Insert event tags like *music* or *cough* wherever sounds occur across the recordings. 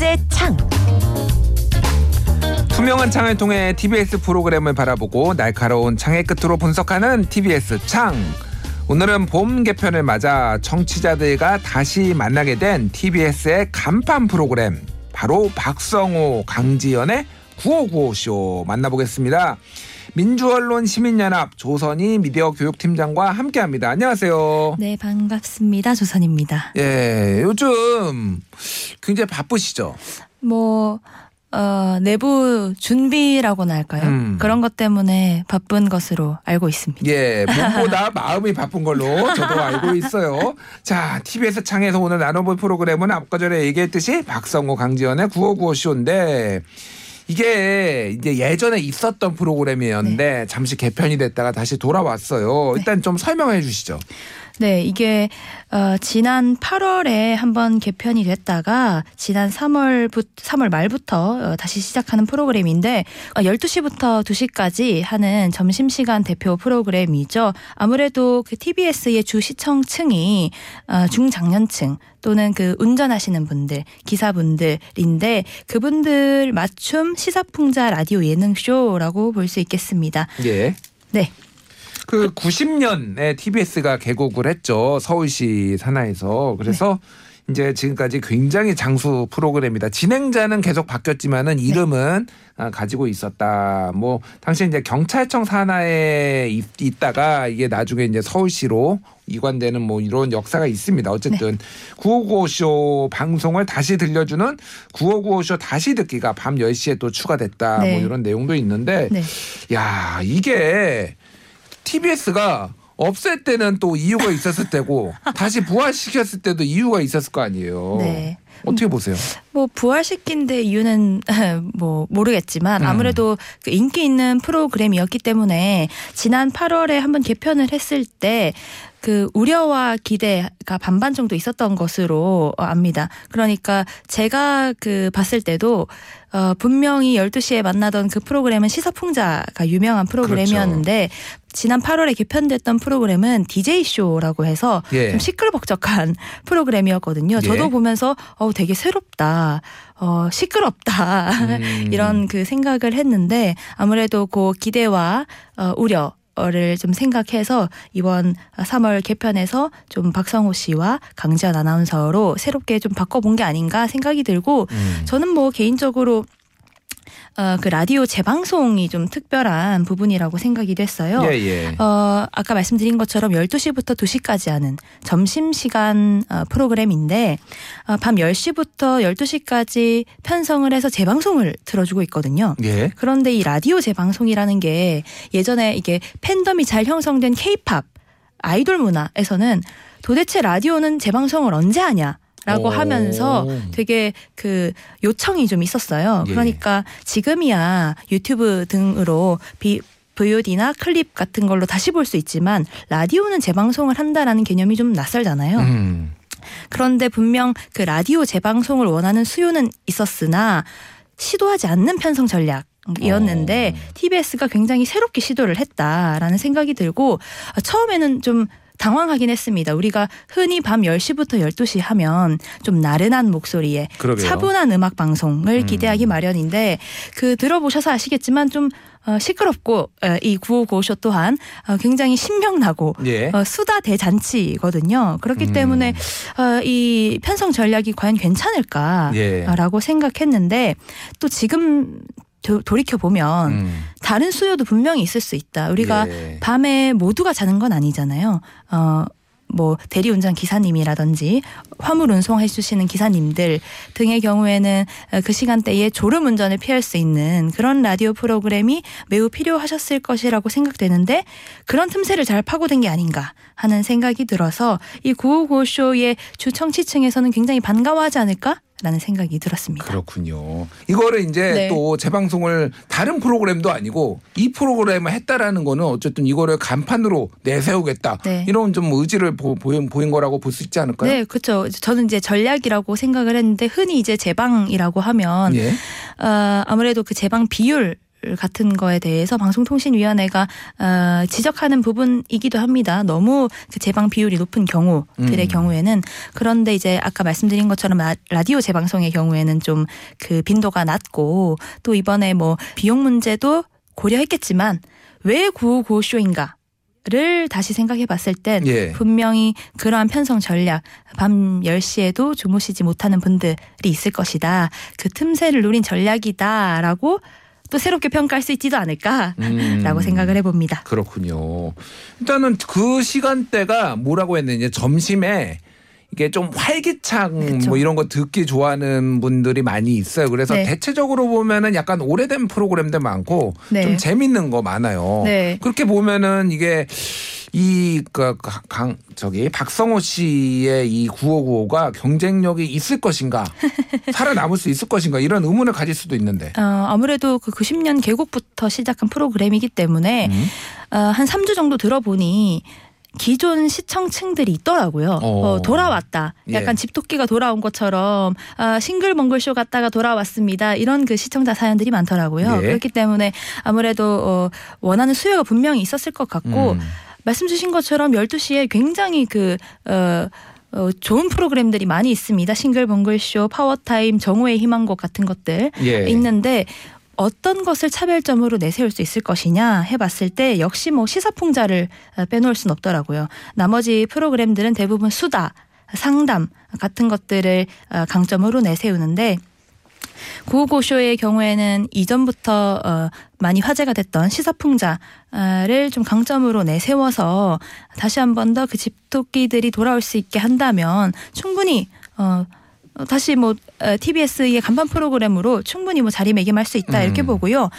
TBS의 창. 투명한 창을 통해 TBS 프로그램을 바라보고 날카로운 창의 끝으로 분석하는 TBS 창. 오늘은 봄 개편을 맞아 청취자들과 다시 만나게 된 TBS의 간판 프로그램 바로 박성호 강지연의 9595쇼 만나보겠습니다. 민주언론 시민연합 조선이 미디어 교육팀장과 함께합니다. 안녕하세요. 네, 반갑습니다. 조선입니다. 예, 요즘 굉장히 바쁘시죠? 뭐 어, 내부 준비라고나 할까요? 음. 그런 것 때문에 바쁜 것으로 알고 있습니다. 예, 몸보다 *laughs* 마음이 바쁜 걸로 저도 알고 있어요. 자, TBS 창에서 오늘 나눠볼 프로그램은 앞과 전에 얘기했듯이 박성호 강지연의 9595쇼인데 이게 이제 예전에 있었던 프로그램이었는데 잠시 개편이 됐다가 다시 돌아왔어요. 일단 좀 설명해 주시죠. 네, 이게 어, 지난 8월에 한번 개편이 됐다가 지난 3월부 3월 말부터 어, 다시 시작하는 프로그램인데 어, 12시부터 2시까지 하는 점심시간 대표 프로그램이죠. 아무래도 그 TBS의 주 시청층이 어, 중장년층 또는 그 운전하시는 분들, 기사분들인데 그분들 맞춤 시사풍자 라디오 예능 쇼라고 볼 수 있겠습니다. 예. 네. 그 90년에 TBS가 개국을 했죠. 서울시 산하에서. 그래서 이제 지금까지 굉장히 장수 프로그램이다. 진행자는 계속 바뀌었지만은 이름은 아, 가지고 있었다. 뭐 당시 이제 경찰청 산하에 있, 있다가 이게 나중에 이제 서울시로 이관되는 뭐 이런 역사가 있습니다. 어쨌든 9595쇼 방송을 다시 들려주는 9595쇼 다시 듣기가 밤 10시에 또 추가됐다. 네. 뭐 이런 내용도 있는데 네. 야, 이게 TBS가 없앨 때는 또 이유가 *laughs* 있었을 때고 다시 부활시켰을 때도 이유가 있었을 거 아니에요. 네. 어떻게 보세요? 뭐 부활시킨 데 이유는 *laughs* 뭐 모르겠지만 음. 아무래도 그 인기 있는 프로그램이었기 때문에 지난 8월에 한번 개편을 했을 때 그 우려와 기대가 반반 정도 있었던 것으로 어, 압니다. 그러니까 제가 그 봤을 때도 어 분명히 12시에 만나던 그 프로그램은 시사풍자가 유명한 프로그램이었는데 지난 8월에 개편됐던 프로그램은 DJ 쇼라고 해서 예. 좀 시끌벅적한 *laughs* 프로그램이었거든요. 예. 저도 보면서 어 되게 새롭다. 어 시끄럽다. 음. *laughs* 이런 그 생각을 했는데 아무래도 그 기대와 어 우려 를좀 생각해서 이번 3월 개편에서 좀 박성호 씨와 강지연 아나운서로 새롭게 좀 바꿔본 게 아닌가 생각이 들고 음. 저는 뭐 개인적으로 어, 그 라디오 재방송이 좀 특별한 부분이라고 생각이 됐어요. 예, 예. 어, 아까 말씀드린 것처럼 12시부터 2시까지 하는 점심시간 어, 프로그램인데 어, 밤 10시부터 12시까지 편성을 해서 재방송을 들어주고 있거든요. 예. 그런데 이 라디오 재방송이라는 게 예전에 이게 팬덤이 잘 형성된 케이팝 아이돌 문화에서는 도대체 라디오는 재방송을 언제 하냐? 라고 오. 하면서 되게 그 요청이 좀 있었어요. 예. 그러니까 지금이야 유튜브 등으로 비 VOD나 클립 같은 걸로 다시 볼 수 있지만 라디오는 재방송을 한다라는 개념이 좀 낯설잖아요. 음. 그런데 분명 그 라디오 재방송을 원하는 수요는 있었으나 시도하지 않는 편성 전략 이었는데 어. TBS가 굉장히 새롭게 시도를 했다라는 생각이 들고 아, 처음에는 좀 당황하긴 했습니다. 우리가 흔히 밤 10시부터 12시 하면 좀 나른한 목소리에 그러게요. 차분한 음악 방송을 음. 기대하기 마련인데 그 들어보셔서 아시겠지만 좀 어, 시끄럽고 어, 이 9595쇼 또한 어, 굉장히 신명나고 예. 어, 수다 대잔치거든요. 그렇기 음. 때문에 어, 이 편성 전략이 과연 괜찮을까라고 예. 생각했는데 또 지금 도, 돌이켜 보면 음. 다른 수요도 분명히 있을 수 있다. 우리가 예. 밤에 모두가 자는 건 아니잖아요. 어, 뭐 대리운전 기사님이라든지 화물 운송해 주시는 기사님들 등의 경우에는 어, 그 시간대에 졸음 운전을 피할 수 있는 그런 라디오 프로그램이 매우 필요하셨을 것이라고 생각되는데 그런 틈새를 잘 파고든 게 아닌가 하는 생각이 들어서 이 955쇼의 주 청취층에서는 굉장히 반가워하지 않을까? 라는 생각이 들었습니다. 그렇군요. 이거를 이제 네. 또 재방송을 다른 프로그램도 아니고 이 프로그램을 했다라는 거는 어쨌든 이거를 간판으로 내세우겠다. 네. 이런 좀 의지를 보, 보인, 보인 거라고 볼 수 있지 않을까요? 네, 그렇죠. 저는 이제 전략이라고 생각을 했는데 흔히 이제 재방이라고 하면 예. 어, 아무래도 그 재방 비율 같은 거에 대해서 방송통신위원회가 어, 지적하는 부분이기도 합니다. 너무 그 재방 비율이 높은 경우들의 음. 경우에는 그런데 이제 아까 말씀드린 것처럼 라- 라디오 재방송의 경우에는 좀 그 빈도가 낮고 또 이번에 뭐 비용 문제도 고려했겠지만 왜 955쇼인가? 를 다시 생각해 봤을 땐 예. 분명히 그러한 편성 전략 밤 10시에도 주무시지 못하는 분들이 있을 것이다. 그 틈새를 노린 전략이다라고 또 새롭게 평가할 수 있지도 않을까라고 음. 생각을 해봅니다. 그렇군요. 일단은 그 시간대가 뭐라고 했느냐 점심에 이게 좀 활기찬 그쵸. 뭐 이런 거 듣기 좋아하는 분들이 많이 있어요. 그래서 네. 대체적으로 보면은 약간 오래된 프로그램들 많고 네. 좀 재밌는 거 많아요. 네. 그렇게 보면은 이게 이강 저기 박성호 씨의 이 9595가 경쟁력이 있을 것인가 *laughs* 살아남을 수 있을 것인가 이런 의문을 가질 수도 있는데. 어, 아무래도 그 90년 개국부터 시작한 프로그램이기 때문에 음. 어, 한 3주 정도 들어보니 기존 시청층들이 있더라고요. 어. 어, 돌아왔다. 약간 예. 집토끼가 돌아온 것처럼 아, 싱글벙글 쇼 갔다가 돌아왔습니다. 이런 그 시청자 사연들이 많더라고요. 예. 그렇기 때문에 아무래도 어, 원하는 수요가 분명히 있었을 것 같고 음. 말씀 주신 것처럼 12시에 굉장히 그 어, 어, 좋은 프로그램들이 많이 있습니다. 싱글벙글쇼, 파워타임, 정오의 희망곡 같은 것들 예. 있는데 어떤 것을 차별점으로 내세울 수 있을 것이냐 해봤을 때 역시 뭐 시사풍자를 어, 빼놓을 순 없더라고요. 나머지 프로그램들은 대부분 수다, 상담 같은 것들을 어, 강점으로 내세우는데 구호고쇼의 경우에는 이전부터 어, 많이 화제가 됐던 시사풍자를 좀 강점으로 내세워서 다시 한 번 더 그 집토끼들이 돌아올 수 있게 한다면 충분히 어, 어, 다시 뭐 어, TBS의 간판 프로그램으로 충분히 뭐 자리매김할 수 있다 이렇게 음. 보고요.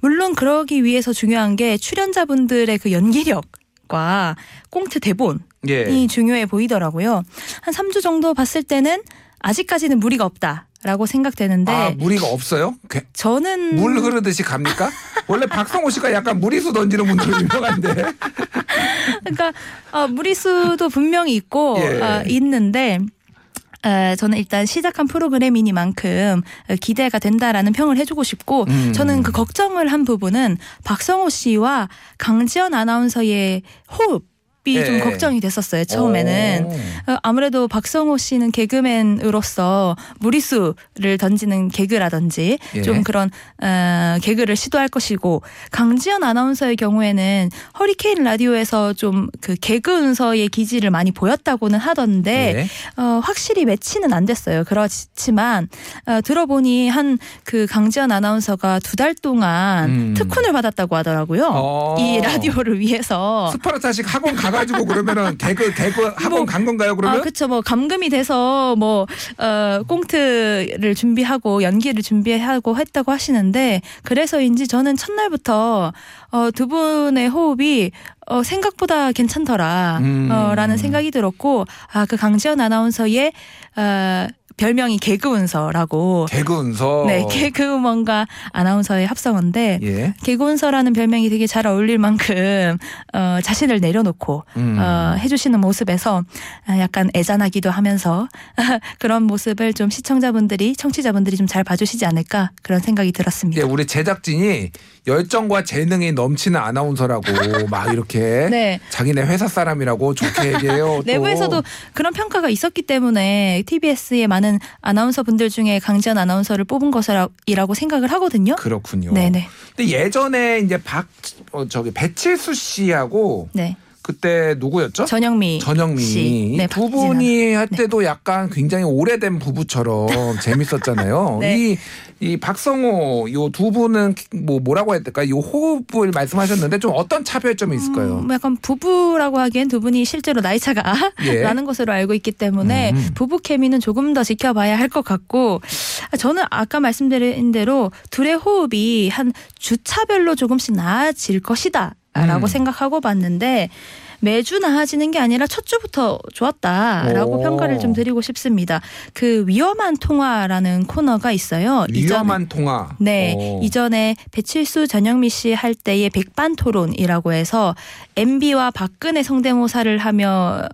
물론 그러기 위해서 중요한 게 출연자분들의 그 연기력과 꽁트 대본이 예. 중요해 보이더라고요. 한 3주 정도 봤을 때는 아직까지는 무리가 없다 라고 생각되는데 아 무리가 없어요? 괴- 저는 물 흐르듯이 갑니까? 원래 박성호 씨가 약간 무리수 던지는 분들로 유명한데. *laughs* 그러니까 어, 무리수도 분명히 있고 예. 어, 있는데 에, 저는 일단 시작한 프로그램이니만큼 어, 기대가 된다라는 평을 해주고 싶고 음. 저는 그 걱정을 한 부분은 박성호 씨와 강지연 아나운서의 호흡 이 예. 좀 걱정이 됐었어요 처음에는 오. 어, 아무래도 박성호 씨는 개그맨으로서 무리수를 던지는 개그라든지 예. 좀 그런 어, 개그를 시도할 것이고 강지연 아나운서의 경우에는 허리케인 라디오에서 좀 그 개그 은서의 기질을 많이 보였다고는 하던데 예. 어, 확실히 매치는 안 됐어요. 그렇지만 어, 들어보니 한 그 강지연 아나운서가 두 달 동안 음. 특훈을 받았다고 하더라고요. 어. 이 라디오를 위해서. 스파르타식 학원 가 가지고 그러면은 개그 개그 학원 뭐, 간 건가요? 그러면? 아, 그쵸. 뭐, 감금이 돼서, 뭐, 어, 꽁트를 준비하고, 연기를 준비하고 했다고 하시는데, 그래서인지 저는 첫날부터, 어, 두 분의 호흡이, 어, 생각보다 괜찮더라, 음. 어, 라는 생각이 들었고, 아, 그 강지연 아나운서의, 어, 별명이 개그운서라고. 개그 은서. 네, 개그우먼과 아나운서의 합성어인데, 예. 개그운서라는 별명이 되게 잘 어울릴 만큼 어, 자신을 내려놓고 음. 어, 해주시는 모습에서 아, 약간 애잔하기도 하면서 *laughs* 그런 모습을 좀 시청자분들이 청취자분들이 좀 잘 봐주시지 않을까 그런 생각이 예, 들었습니다. 우리 제작진이 열정과 재능이 넘치는 아나운서라고 *laughs* 막 이렇게 네. 자기네 회사 사람이라고 좋게 얘기해요. *laughs* 또. 내부에서도 그런 평가가 있었기 때문에 TBS의 많은 아나운서 분들 중에 강지연 아나운서를 뽑은 것이라고 생각을 하거든요. 그렇군요. 네네. 근데 예전에 이제 박 어, 저기 배칠수 씨하고 네. 그때 누구였죠? 전영미, 전영미 씨. 네, 두 분이 할 때도 약간 굉장히 오래된 부부처럼 *laughs* 재밌었잖아요. 네. 이, 이 박성호 요 두 분은 뭐 뭐라고 해야 될까? 요 호흡을 말씀하셨는데 좀 어떤 차별점이 있을까요? 음, 약간 부부라고 하기엔 두 분이 실제로 나이 차가 *laughs* 예. 나는 것으로 알고 있기 때문에 음. 부부 케미는 조금 더 지켜봐야 할 것 같고 저는 아까 말씀드린 대로 둘의 호흡이 한 주차별로 조금씩 나아질 것이다 라고 음. 생각하고 봤는데 매주 나아지는 게 아니라 첫 주부터 좋았다라고 오. 평가를 좀 드리고 싶습니다. 그 위험한 통화라는 코너가 있어요. 이전에. 위험한 통화. 네, 오. 이전에 배칠수 전영미 씨 할 때의 백반 토론이라고 해서 MB와 박근혜 성대모사를 하며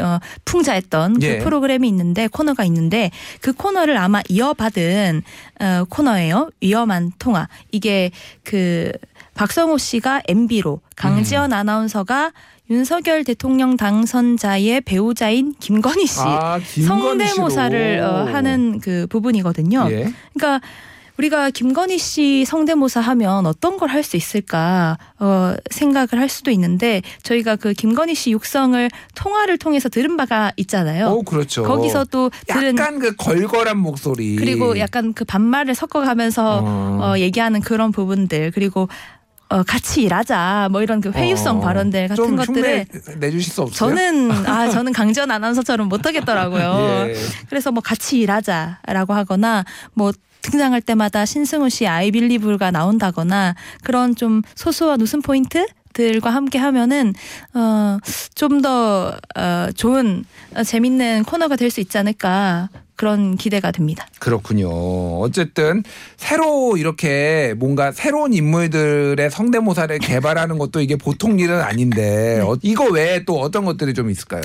어, 풍자했던 예. 그 프로그램이 있는데 코너가 있는데 그 코너를 아마 이어받은 어, 코너예요. 위험한 통화. 이게 그 박성호 씨가 MB로 강지연 아나운서가 윤석열 대통령 당선자의 배우자인 김건희 씨 아. 성대모사를 어, 하는 그 부분이거든요. 예. 그러니까 우리가 김건희 씨 성대모사 하면 어떤 걸 할 수 있을까 어, 생각을 할 수도 있는데 저희가 그 김건희 씨 육성을 통화를 통해서 들은 바가 있잖아요. 오, 그렇죠. 거기서 또 들은 약간 그 걸걸한 목소리. 그리고 약간 그 반말을 섞어가면서 어. 어, 얘기하는 그런 부분들 그리고 어, 같이 일하자 뭐 이런 그 회유성 어. 발언들 같은 좀 것들을 내주실 수 없어요? 저는 아 *laughs* 저는 강지연 아나운서처럼 못하겠더라고요. 예. 그래서 뭐 같이 일하자라고 하거나 뭐 등장할 때마다 신승우 씨 아이빌리브가 나온다거나 그런 좀 소소한 웃음 포인트 들과 함께 하면은 어 좀 더 어, 좋은 어, 재밌는 코너가 될 수 있지 않을까 그런 기대가 됩니다. 그렇군요. 어쨌든 새로 이렇게 뭔가 새로운 인물들의 성대모사를 개발하는 것도 이게 보통 일은 아닌데 네. 어, 이거 외에 또 어떤 것들이 좀 있을까요?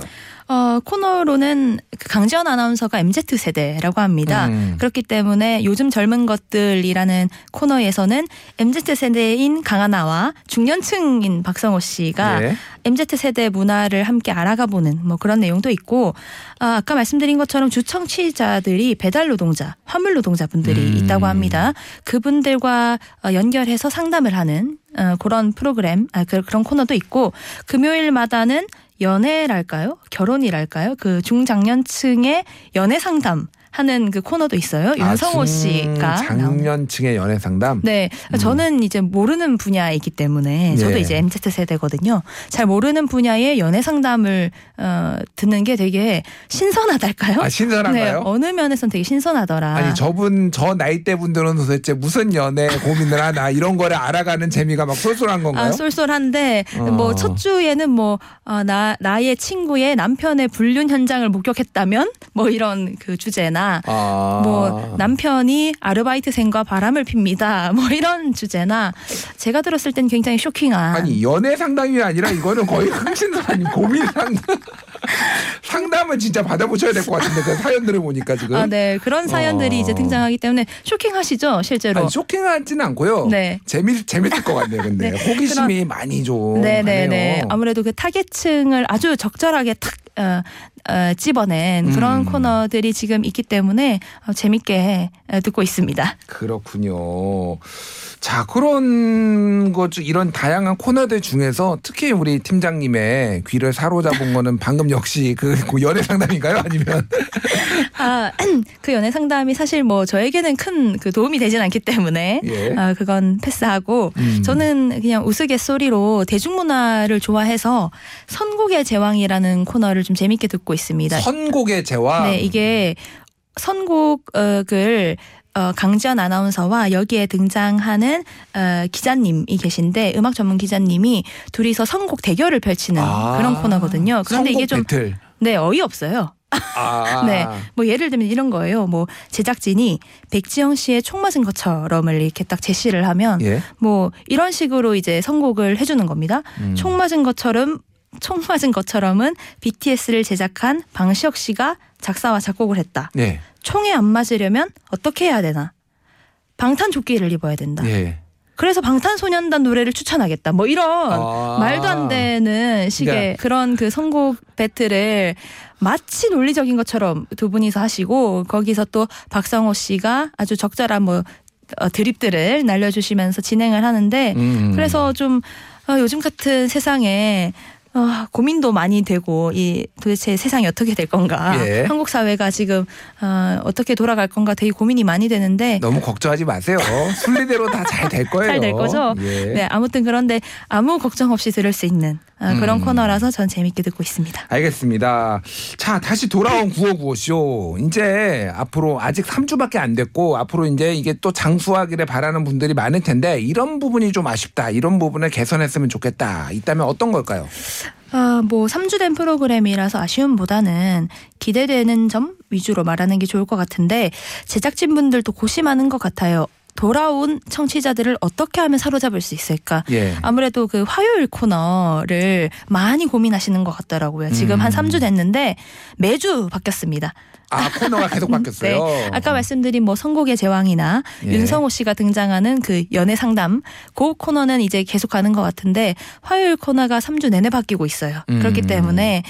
어, 코너로는 그 강지연 아나운서가 MZ 세대라고 합니다. 음. 그렇기 때문에 요즘 젊은 것들이라는 코너에서는 MZ 세대인 강하나와 중년층인 박성호 씨가 예. MZ 세대 문화를 함께 알아가 보는 뭐 그런 내용도 있고 아, 아까 말씀드린 것처럼 주청취자들이 배달 노동자, 화물 노동자분들이 음. 있다고 합니다. 그분들과 어, 연결해서 상담을 하는 어, 그런 프로그램, 아, 그, 그런 코너도 있고 금요일마다는 연애랄까요? 결혼이랄까요? 그 중장년층의 연애 상담 하는 그 코너도 있어요. 윤성호 아, 씨가. 장년층의 연애 상담. 네, 저는 이제 모르는 분야이기 때문에 저도 예. 이제 MZ 세대거든요. 잘 모르는 분야의 연애 상담을 어, 듣는 게 되게 신선하달까요? 아 신선한가요? *laughs* 네, 어느 면에선 되게 신선하더라. 아니 저분 저 나이 대 분들은 도대체 무슨 연애 고민을 하나 이런 거를 알아가는 재미가 막 쏠쏠한 건가요? 아, 쏠쏠한데 어. 뭐첫 주에는 뭐 어, 나 나의 친구의 남편의 불륜 현장을 목격했다면 뭐 이런 그 주제나 아. 뭐 남편이 아르바이트생과 바람을 핍니다. *laughs* 뭐 이런 주제나 제가 들었을 땐 굉장히 쇼킹한 아니 연애 상담이 아니라 이거는 거의 흥신소 아니 고민 상담 *laughs* 상담을 진짜 받아보셔야 될 것 같은데 그 사연들을 보니까 지금 아, 네. 그런 사연들이 어. 이제 등장하기 때문에 쇼킹하시죠, 실제로. 아니, 쇼킹하지는 않고요. 네. 재미 재밌을 것 같네요. 근데 *laughs* 네. 호기심이 많이 좀 네네네. 가네요. 아무래도 그 타겟층을 아주 적절하게 탁 어, 어, 집어낸 그런 음. 코너들이 지금 있기 때문에 어, 재밌게 어, 듣고 있습니다. 그렇군요. 자 그런 것중 이런 다양한 코너들 중에서 특히 우리 팀장님의 귀를 사로잡은 거는 *laughs* 방금 역시 그 연애 상담인가요? 아니면 아, 그 연애 상담이 사실 뭐 저에게는 큰 그 도움이 되진 않기 때문에 예. 어, 그건 패스하고 음. 저는 그냥 우스갯소리로 대중문화를 좋아해서 선곡의 제왕이라는 코너를 좀 재밌게 듣고 있습니다. 선곡의 제왕. 네, 이게 선곡을 어, 강지연 아나운서와 여기에 등장하는 어, 기자님이 계신데 음악 전문 기자님이 둘이서 선곡 대결을 펼치는 아, 그런 코너거든요. 그런데 이게 좀 배틀. 네, 어이없어요. 아. *laughs* 네. 뭐 예를 들면 이런 거예요. 뭐 제작진이 백지영 씨의 총 맞은 것처럼을 이렇게 딱 제시를 하면 예. 뭐 이런 식으로 이제 선곡을 해주는 겁니다. 음. 총 맞은 것처럼 총 맞은 것처럼은 BTS를 제작한 방시혁 씨가 작사와 작곡을 했다. 네. 총에 안 맞으려면 어떻게 해야 되나? 방탄조끼를 입어야 된다. 예. 그래서 방탄소년단 노래를 추천하겠다. 뭐 이런 아. 말도 안 되는 식의 그러니까. 그런 그 선곡 배틀을 마치 논리적인 것처럼 두 분이서 하시고 거기서 또 박성호 씨가 아주 적절한 뭐 어, 드립들을 날려주시면서 진행을 하는데 음. 그래서 좀 어, 요즘 같은 세상에 어, 고민도 많이 되고 이 도대체 세상이 어떻게 될 건가 예. 한국 사회가 지금 어, 어떻게 돌아갈 건가 되게 고민이 많이 되는데 너무 걱정하지 마세요. 순리대로 다 잘 될 거예요. *laughs* 잘 될 거죠? 예. 네 아무튼 그런데 아무 걱정 없이 들을 수 있는 어, 그런 음. 코너라서 전 재밌게 듣고 있습니다. 알겠습니다. 자, 다시 돌아온 9595쇼. 이제 앞으로 아직 3주밖에 안 됐고 앞으로 이제 이게 또 장수하기를 바라는 분들이 많을 텐데 이런 부분이 좀 아쉽다. 이런 부분을 개선했으면 좋겠다. 있다면 어떤 걸까요? 아, 뭐 3주 된 프로그램이라서 아쉬움보다는 기대되는 점 위주로 말하는 게 좋을 것 같은데 제작진분들도 고심하는 것 같아요. 돌아온 청취자들을 어떻게 하면 사로잡을 수 있을까? 예. 아무래도 그 화요일 코너를 많이 고민하시는 것 같더라고요. 지금 음. 한 3주 됐는데 매주 바뀌었습니다. 아 코너가 계속 *laughs* 바뀌었어요. 네. 아까 말씀드린 뭐 선곡의 제왕이나 예. 윤성호 씨가 등장하는 그 연애 상담 그 코너는 이제 계속 가는 것 같은데 화요일 코너가 3주 내내 바뀌고 있어요. 음. 그렇기 때문에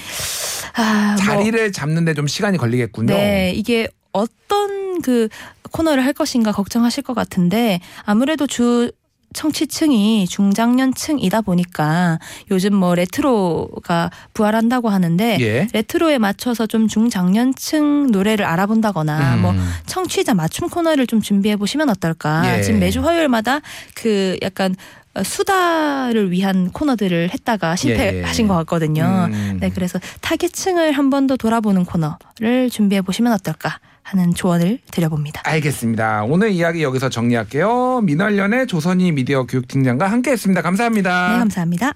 아, 뭐 자리를 잡는데 좀 시간이 걸리겠군요. 네, 이게 어떤 그 코너를 할 것인가 걱정하실 것 같은데 아무래도 주 청취층이 중장년층이다 보니까 요즘 뭐 레트로가 부활한다고 하는데 예. 레트로에 맞춰서 좀 중장년층 노래를 알아본다거나 음. 뭐 청취자 맞춤 코너를 좀 준비해 보시면 어떨까. 예. 지금 매주 화요일마다 그 약간 수다를 위한 코너들을 했다가 실패하신 예. 것 같거든요. 음. 네, 그래서 타겟층을 한 번 더 돌아보는 코너를 준비해 보시면 어떨까 하는 조언을 드려봅니다. 알겠습니다. 오늘 이야기 여기서 정리할게요. 민활련의 조선이 미디어 교육팀장과 함께했습니다. 감사합니다. 네, 감사합니다.